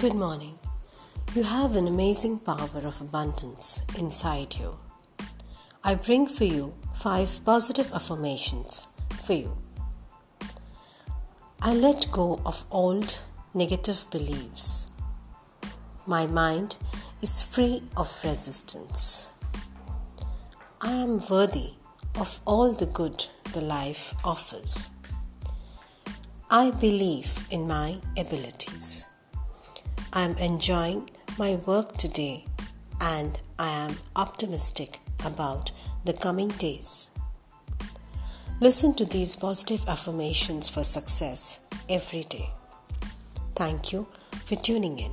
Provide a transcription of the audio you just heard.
Good morning. You have an amazing power of abundance inside you. I bring for you five positive affirmations for you. I let go of old negative beliefs. My mind is free of resistance. I am worthy of all the good the life offers. I believe in my abilities. I am enjoying my work today and I am optimistic about the coming days. Listen to these positive affirmations for success every day. Thank you for tuning in.